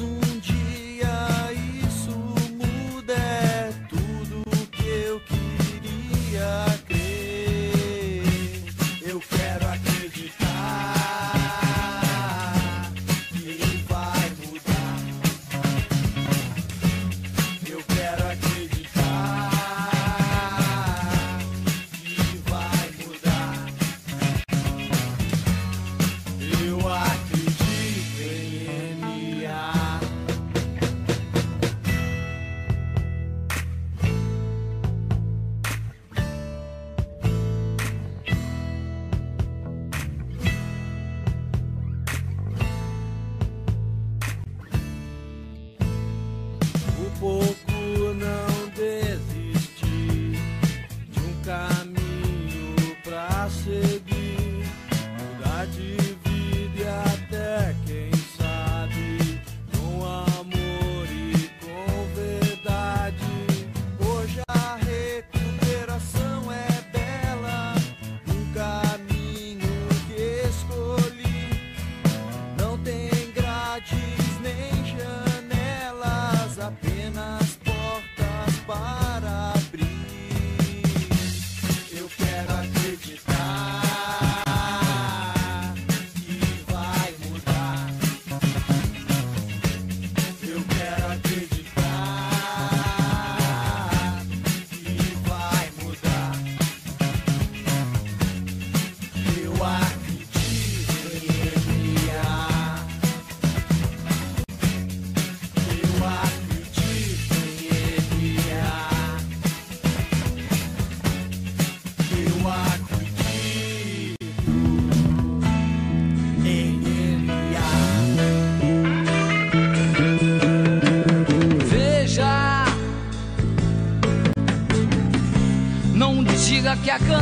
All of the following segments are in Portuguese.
um dia. Pouco não desisti de um caminho pra seguir, mudar de vida e até quem sabe com amor e com verdade. Hoje a recuperação é bela, um caminho que escolhi não tem grade. Bye.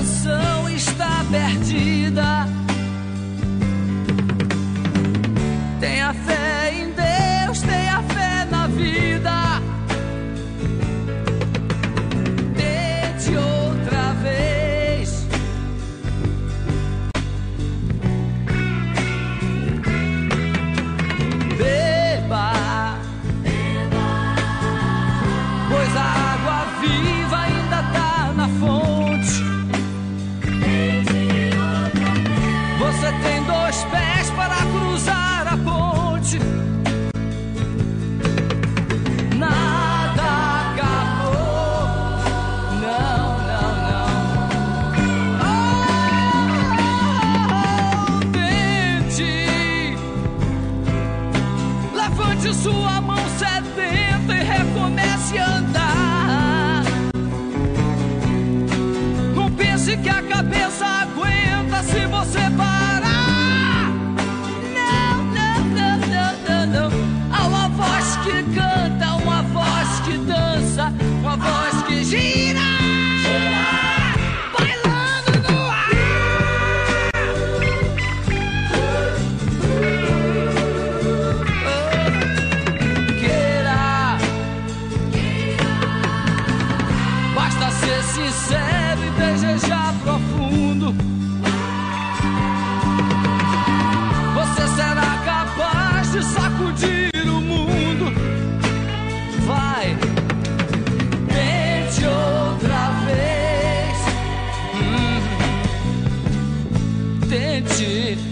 Canção está perdida. to